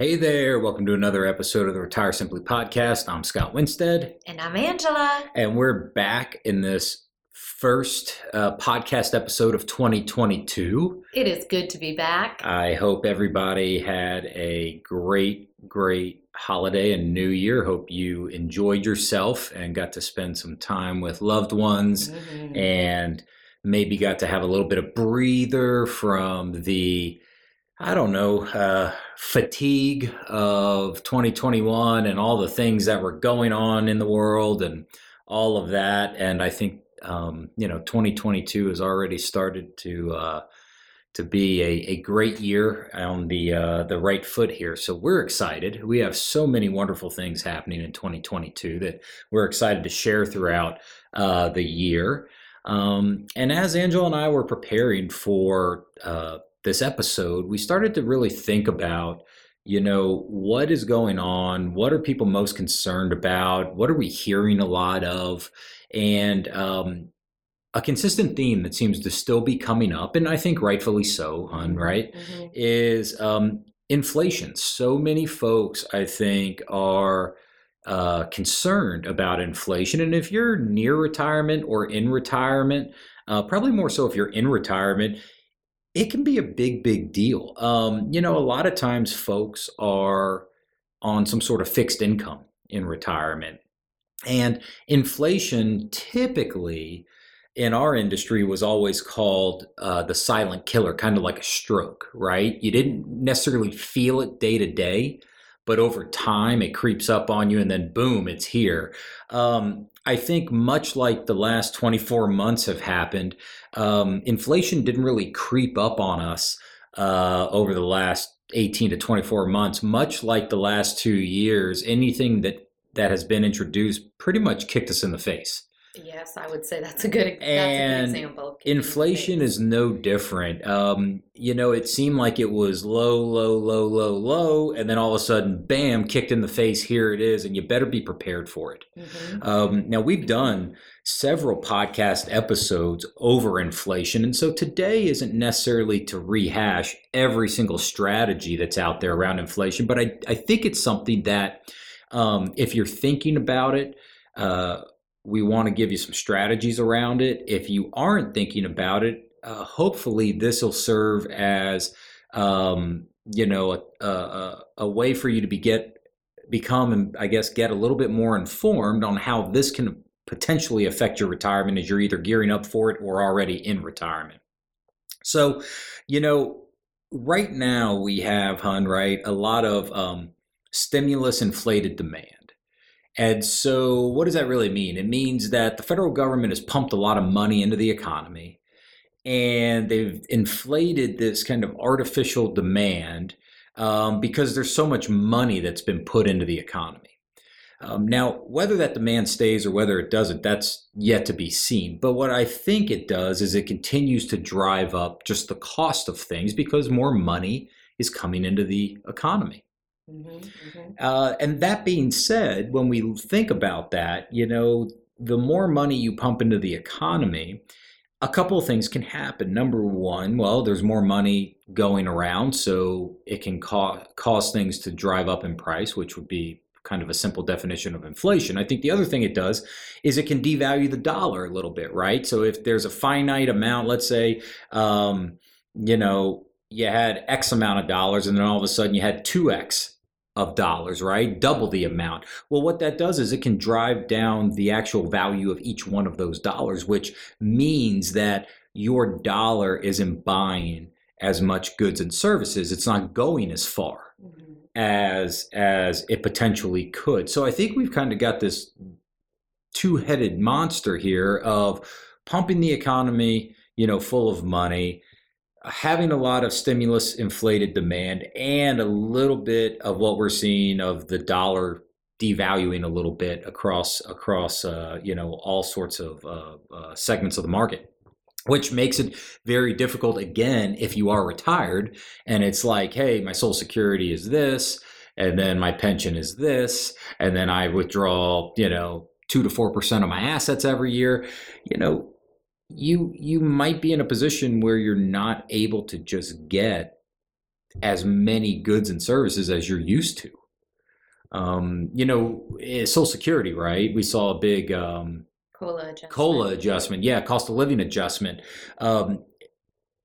Hey there, welcome to another episode of the Retire Simply podcast. I'm Scott Winstead. And I'm Angela. And we're back in this first uh, podcast episode of 2022. It is good to be back. I hope everybody had a great, great holiday and new year. Hope you enjoyed yourself and got to spend some time with loved ones mm-hmm. and maybe got to have a little bit of breather from the I don't know, uh, fatigue of 2021 and all the things that were going on in the world and all of that. And I think, um, you know, 2022 has already started to, uh, to be a, a great year on the uh, the right foot here. So we're excited. We have so many wonderful things happening in 2022 that we're excited to share throughout uh, the year. Um, and as Angela and I were preparing for uh, this episode, we started to really think about, you know, what is going on? What are people most concerned about? What are we hearing a lot of? And um, a consistent theme that seems to still be coming up, and I think rightfully so, hun, mm-hmm, right, mm-hmm. is um, inflation. So many folks, I think, are uh, concerned about inflation. And if you're near retirement or in retirement, uh, probably more so if you're in retirement, it can be a big, big deal. Um, you know, a lot of times folks are on some sort of fixed income in retirement. And inflation typically in our industry was always called uh, the silent killer, kind of like a stroke, right? You didn't necessarily feel it day to day, but over time it creeps up on you and then boom, it's here. Um, I think much like the last 24 months have happened, um, inflation didn't really creep up on us uh, over the last 18 to 24 months, much like the last two years. Anything that that has been introduced pretty much kicked us in the face. Yes, I would say that's a good, that's and a good example. Inflation is no different. Um, you know, it seemed like it was low, low, low, low, low, and then all of a sudden, bam, kicked in the face. Here it is, and you better be prepared for it. Mm-hmm. Um, now, we've done several podcast episodes over inflation, and so today isn't necessarily to rehash every single strategy that's out there around inflation, but I, I think it's something that um, if you're thinking about it, uh, we want to give you some strategies around it. If you aren't thinking about it, uh, hopefully this will serve as um, you know a, a, a, way for you to be get become and I guess get a little bit more informed on how this can potentially affect your retirement as you're either gearing up for it or already in retirement. So, you know, right now we have, hun, right, a lot of um, stimulus inflated demand. And so, what does that really mean? It means that the federal government has pumped a lot of money into the economy and they've inflated this kind of artificial demand um, because there's so much money that's been put into the economy. Um, now, whether that demand stays or whether it doesn't, that's yet to be seen. But what I think it does is it continues to drive up just the cost of things because more money is coming into the economy. Mm-hmm, mm-hmm. Uh, and that being said, when we think about that, you know, the more money you pump into the economy, a couple of things can happen. Number one, well, there's more money going around, so it can ca- cause things to drive up in price, which would be kind of a simple definition of inflation. I think the other thing it does is it can devalue the dollar a little bit, right? So if there's a finite amount, let's say, um, you know, you had X amount of dollars and then all of a sudden you had 2X of dollars, right? Double the amount. Well, what that does is it can drive down the actual value of each one of those dollars, which means that your dollar isn't buying as much goods and services. It's not going as far mm-hmm. as as it potentially could. So I think we've kind of got this two-headed monster here of pumping the economy, you know, full of money having a lot of stimulus inflated demand and a little bit of what we're seeing of the dollar devaluing a little bit across across uh, you know all sorts of uh, uh, segments of the market which makes it very difficult again if you are retired and it's like hey my social security is this and then my pension is this and then i withdraw you know 2 to 4% of my assets every year. You know you you might be in a position where you're not able to just get as many goods and services as you're used to. Um, you know, eh, Social Security, right? We saw a big um, cola adjustment. cola adjustment. Yeah, cost of living adjustment. Um,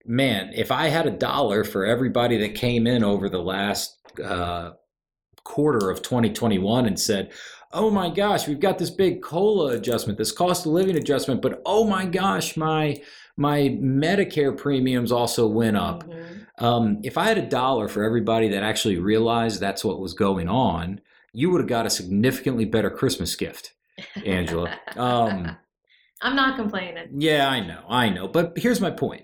man, if I had a dollar for everybody that came in over the last uh, quarter of 2021 and said, "Oh my gosh, we've got this big cola adjustment, this cost of living adjustment, but oh my gosh, my my Medicare premiums also went up." Mhm. Um, if I had a dollar for everybody that actually realized that's what was going on, you would have got a significantly better Christmas gift, Angela. Um, I'm not complaining. yeah, I know, I know. But here's my point.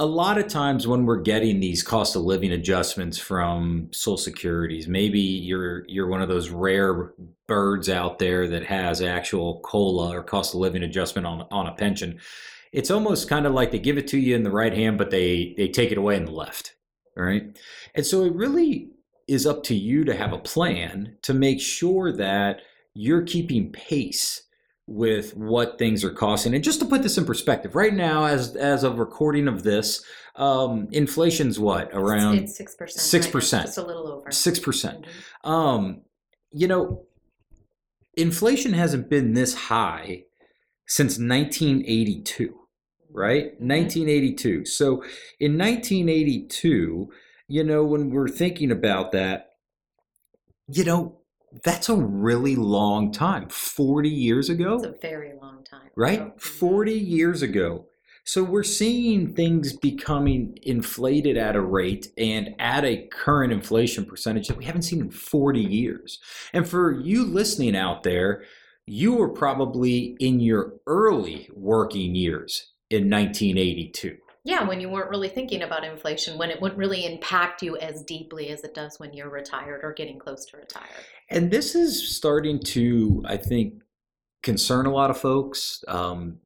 A lot of times when we're getting these cost of living adjustments from Social Securities, maybe you're you're one of those rare birds out there that has actual COLA or cost of living adjustment on on a pension. It's almost kind of like they give it to you in the right hand, but they they take it away in the left. Right? And so it really is up to you to have a plan to make sure that you're keeping pace with what things are costing. And just to put this in perspective, right now, as as of recording of this, um, inflation's what around six percent. 6%. Just a little over. six percent. Mhm. Um, you know, inflation hasn't been this high since 1982, right? 1982. So in 1982, you know, when we're thinking about that, you know, that's a really long time. 40 years ago It's a very long time. right? So, 40 years ago. So we're seeing things becoming inflated at a rate and at a current inflation percentage that we haven't seen in 40 years. And for you listening out there, you were probably in your early working years in 1982. Yeah, when you weren't really thinking about inflation, when it wouldn't really impact you as deeply as it does when you're retired or getting close to retired. And this is starting to, I think, concern a lot of folks. Um,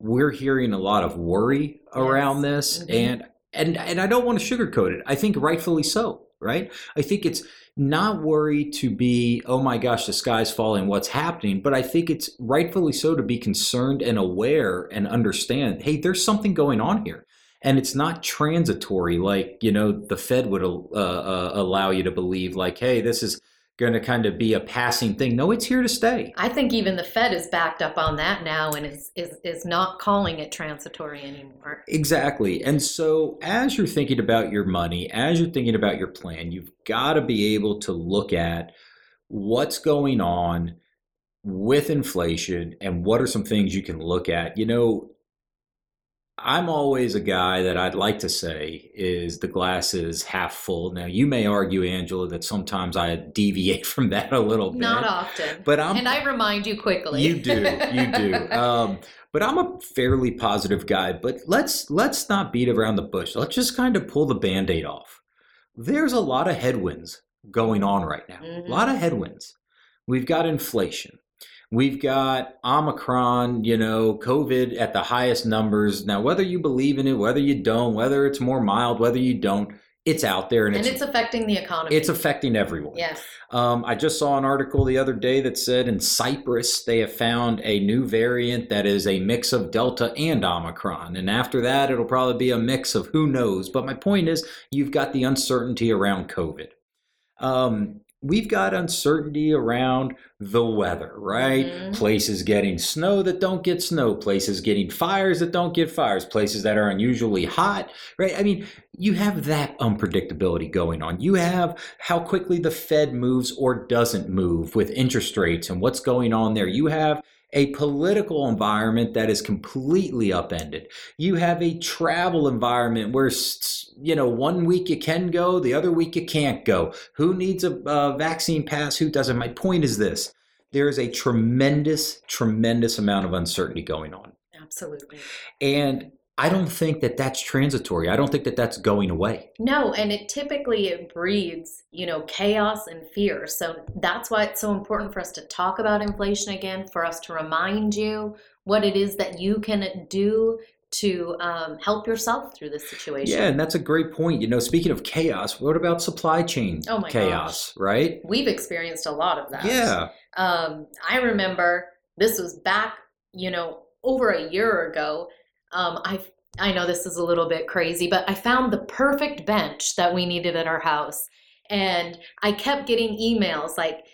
we're hearing a lot of worry around this, Mhm. and and and I don't want to sugarcoat it. I think rightfully so, right? I think it's not worry to be, oh my gosh, the sky's falling, what's happening? But I think it's rightfully so to be concerned and aware and understand, hey, there's something going on here. And it's not transitory, like you know the Fed would uh, uh, allow you to believe, like, hey, this is going to kind of be a passing thing. No, it's here to stay. I think even the Fed is backed up on that now and is, is, is not calling it transitory anymore. Exactly. And so, as you're thinking about your money, as you're thinking about your plan, you've got to be able to look at what's going on with inflation and what are some things you can look at. You know, I'm always a guy that I'd like to say is the glass is half full. Now, you may argue, Angela, that sometimes I deviate from that a little bit. Not often. But I'm and I remind you quickly. you do, you do. Um, but I'm a fairly positive guy. But let's let's not beat around the bush. Let's just kind of pull the band-aid off. There's a lot of headwinds going on right now. Mhm. A lot of headwinds. We've got inflation. We've got Omicron, you know, COVID at the highest numbers. Now, whether you believe in it, whether you don't, whether it's more mild, whether you don't, it's out there and, and it's it's affecting the economy. it's affecting everyone. yes. Um, I just saw an article the other day that said in Cyprus they have found a new variant that is a mix of Delta and Omicron. And after that, it'll probably be a mix of who knows. But my point is, you've got the uncertainty around COVID. Um, we've got uncertainty around the weather, right? Mhm. Places getting snow that don't get snow, places getting fires that don't get fires, places that are unusually hot, right? I mean, you have that unpredictability going on. You have how quickly the Fed moves or doesn't move with interest rates and what's going on there. You have a political environment that is completely upended. You have a travel environment where you know one week you can go, the other week you can't go. Who needs a uh, vaccine pass? Who doesn't? My point is this: there is a tremendous, tremendous amount of uncertainty going on, Absolutely. and I don't think that that's transitory. I don't think that that's going away. No, and it typically it breeds, you know, chaos and fear. So that's why it's so important for us to talk about inflation again, for us to remind you what it is that you can do to um, help yourself through this situation. Yeah, and that's a great point. You know, speaking of chaos, what about supply chain Oh my chaos, right? We've experienced a lot of that. Yeah. Um, I remember this was back, you know, over a year ago. Um, I I know this is a little bit crazy, but I found the perfect bench that we needed at our house. And I kept getting emails like,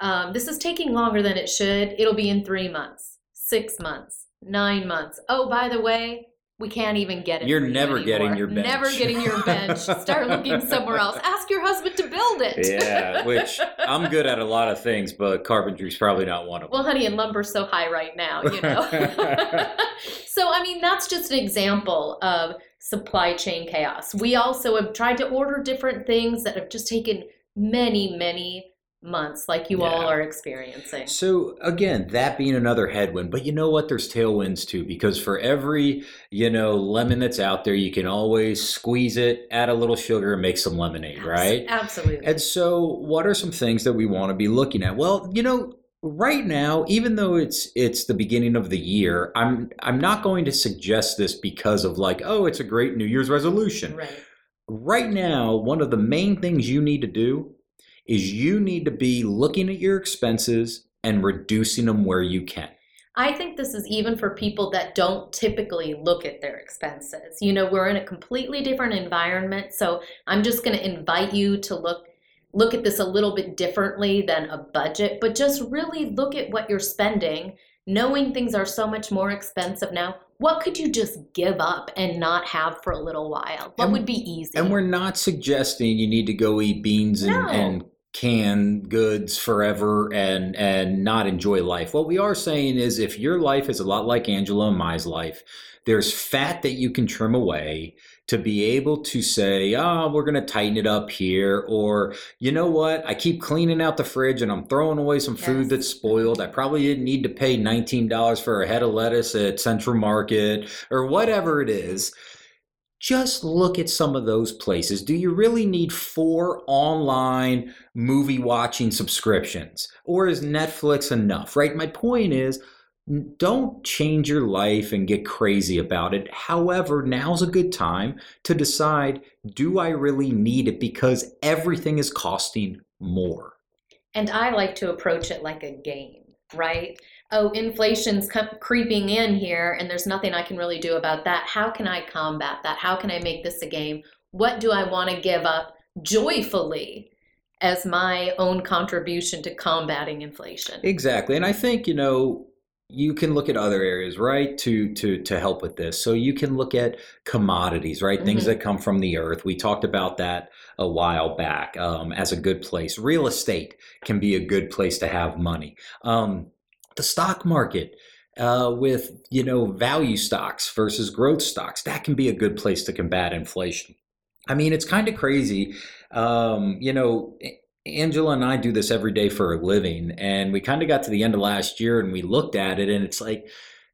um, this is taking longer than it should. It'll be in three months, six months, nine months. Oh, by the way, we can't even get it. You're never getting your bench. Never getting your bench. Start looking somewhere else. Ask your husband to build it. Yeah, which I'm good at a lot of things, but carpentry's probably not one of them. Well, honey, and lumber's so high right now, you know. so, I mean, that's just an example of supply chain chaos. We also have tried to order different things that have just taken many, many months, like you all are experiencing. So again, that being another headwind, but you know what? There's tailwinds too, because for every you know lemon that's out there, you can always squeeze it, add a little sugar, and make some lemonade, right? Absolutely. And so, what are some things that we want to be looking at? Well, you know, right now, even though it's it's the beginning of the year, I'm I'm not going to suggest this because of like, oh, it's a great New Year's resolution. right. Right now, one of the main things you need to do is you need to be looking at your expenses and reducing them where you can. I think this is even for people that don't typically look at their expenses. You know, we're in a completely different environment, so I'm just going to invite you to look look at this a little bit differently than a budget, but just really look at what you're spending, knowing things are so much more expensive now. What could you just give up and not have for a little while? What And- would be easy? And we're not suggesting you need to go eat beans and, No. and canned goods forever and and not enjoy life. What we are saying is if your life is a lot like Angela and Mai's life, there's fat that you can trim away to be able to say, oh, we're going to tighten it up here. Or, you know what? I keep cleaning out the fridge and I'm throwing away some food Yes. that's spoiled. I probably didn't need to pay $19 for a head of lettuce at Central Market or whatever it is just look at some of those places. Do you really need four online movie watching subscriptions? Or is Netflix enough, right? My point is don't change your life and get crazy about it. However, now's a good time to decide do I really need it because everything is costing more. And I like to approach it like a game, right? Oh, inflation's creeping in here, and there's nothing I can really do about that. How can I combat that? How can I make this a game? What do I want to give up joyfully as my own contribution to combating inflation? Exactly. And I think, you know, you can look at other areas, right, to to to help with this. So you can look at commodities, right, things Mhm. that come from the earth. We talked about that a while back um, as a good place. Real estate can be a good place to have money. Um, the stock market uh, with you know value stocks versus growth stocks that can be a good place to combat inflation. I mean, it's kind of crazy. Um, you know, Angela and I do this every day for a living, and we kind of got to the end of last year and we looked at it, and it's like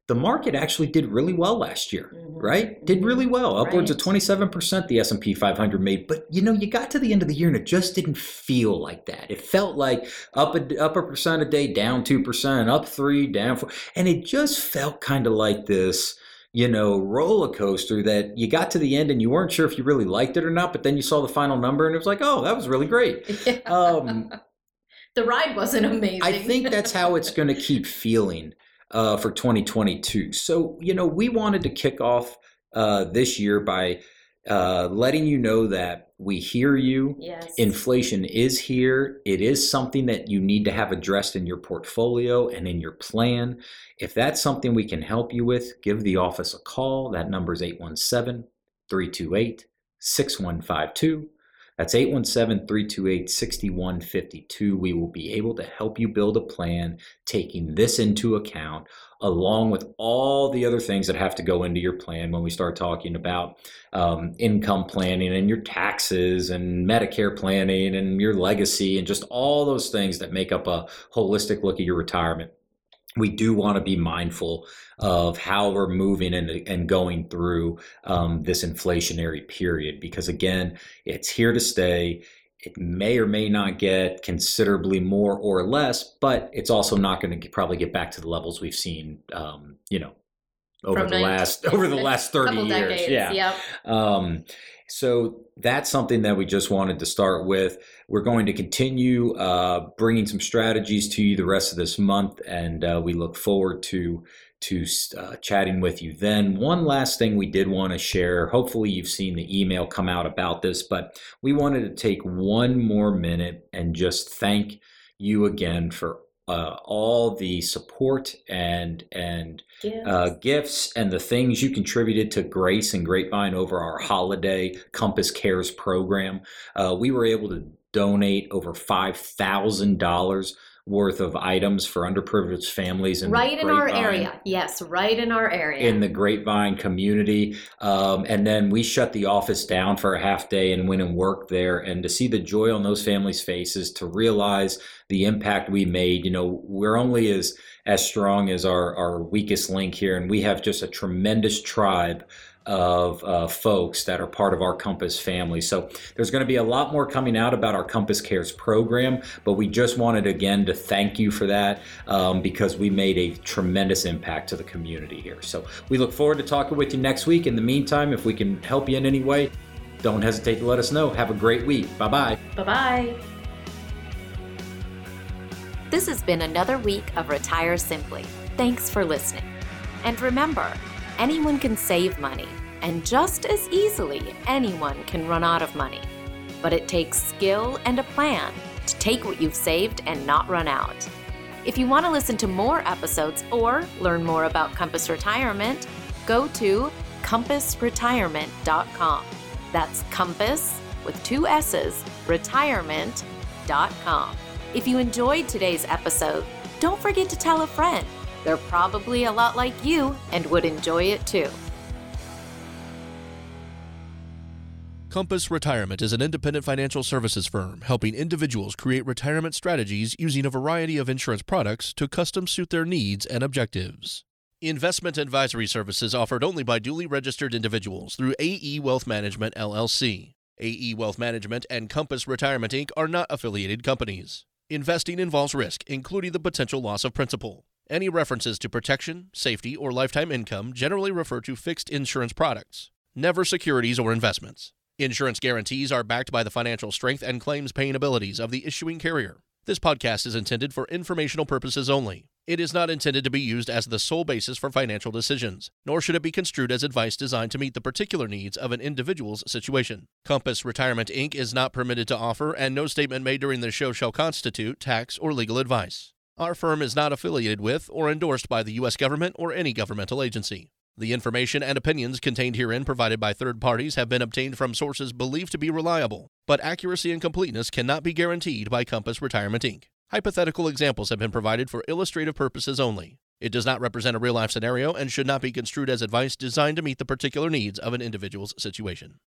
the market actually did really well last year, Mhm. right? Did Mhm. really well, upwards of twenty seven percent. The S and P five hundred made, but you know, you got to the end of the year and it just didn't feel like that. It felt like up a up a percent a day, down two percent, up three, down four, and it just felt kind of like this. You know, roller coaster that you got to the end and you weren't sure if you really liked it or not, but then you saw the final number and it was like, oh, that was really great. Um, the ride wasn't amazing. I think that's how it's going to keep feeling uh, for 2022. So, you know, we wanted to kick off uh, this year by uh, letting you know that we hear you. yes. Inflation is here. It is something that you need to have addressed in your portfolio and in your plan. If that's something we can help you with, give the office a call. That number is 817 328 6152. That's 817 328 6152. We will be able to help you build a plan taking this into account, along with all the other things that have to go into your plan when we start talking about um, income planning and your taxes and Medicare planning and your legacy and just all those things that make up a holistic look at your retirement. We do want to be mindful of how we're moving and, and going through um, this inflationary period because, again, it's here to stay. It may or may not get considerably more or less, but it's also not going to probably get back to the levels we've seen, um, you know, over From the 19 last over the last thirty years. decades. Yeah. Yep. Um, so that's something that we just wanted to start with. We're going to continue uh, bringing some strategies to you the rest of this month, and uh, we look forward to to uh, chatting with you then. One last thing we did want to share. Hopefully, you've seen the email come out about this, but we wanted to take one more minute and just thank you again for uh, all the support and and gifts. Uh, gifts. and the things you contributed to Grace and Grapevine over our holiday Compass Cares program. Uh, we were able to donate over five thousand dollars worth of items for underprivileged families in right in our area. Yes right in our area. In the grapevine community. Um, and then we shut the office down for a half day and went and worked there. And to see the joy on those families faces to realize the impact we made you know we're only as as strong as our our weakest link here. And we have just a tremendous tribe of uh, folks that are part of our Compass family. So there's going to be a lot more coming out about our Compass Cares program, but we just wanted again to thank you for that um, because we made a tremendous impact to the community here. So we look forward to talking with you next week. In the meantime, if we can help you in any way, don't hesitate to let us know. Have a great week. Bye bye. Bye bye. This has been another week of Retire Simply. Thanks for listening. And remember, anyone can save money, and just as easily, anyone can run out of money. But it takes skill and a plan to take what you've saved and not run out. If you want to listen to more episodes or learn more about Compass Retirement, go to compassretirement.com. That's compass with two S's, retirement.com. If you enjoyed today's episode, don't forget to tell a friend they're probably a lot like you and would enjoy it too. Compass Retirement is an independent financial services firm helping individuals create retirement strategies using a variety of insurance products to custom suit their needs and objectives. Investment advisory services offered only by duly registered individuals through AE Wealth Management LLC. AE Wealth Management and Compass Retirement Inc. are not affiliated companies. Investing involves risk, including the potential loss of principal. Any references to protection, safety, or lifetime income generally refer to fixed insurance products, never securities or investments. Insurance guarantees are backed by the financial strength and claims paying abilities of the issuing carrier. This podcast is intended for informational purposes only. It is not intended to be used as the sole basis for financial decisions, nor should it be construed as advice designed to meet the particular needs of an individual's situation. Compass Retirement Inc. is not permitted to offer, and no statement made during this show shall constitute tax or legal advice. Our firm is not affiliated with or endorsed by the U.S. government or any governmental agency. The information and opinions contained herein provided by third parties have been obtained from sources believed to be reliable, but accuracy and completeness cannot be guaranteed by Compass Retirement Inc. Hypothetical examples have been provided for illustrative purposes only. It does not represent a real life scenario and should not be construed as advice designed to meet the particular needs of an individual's situation.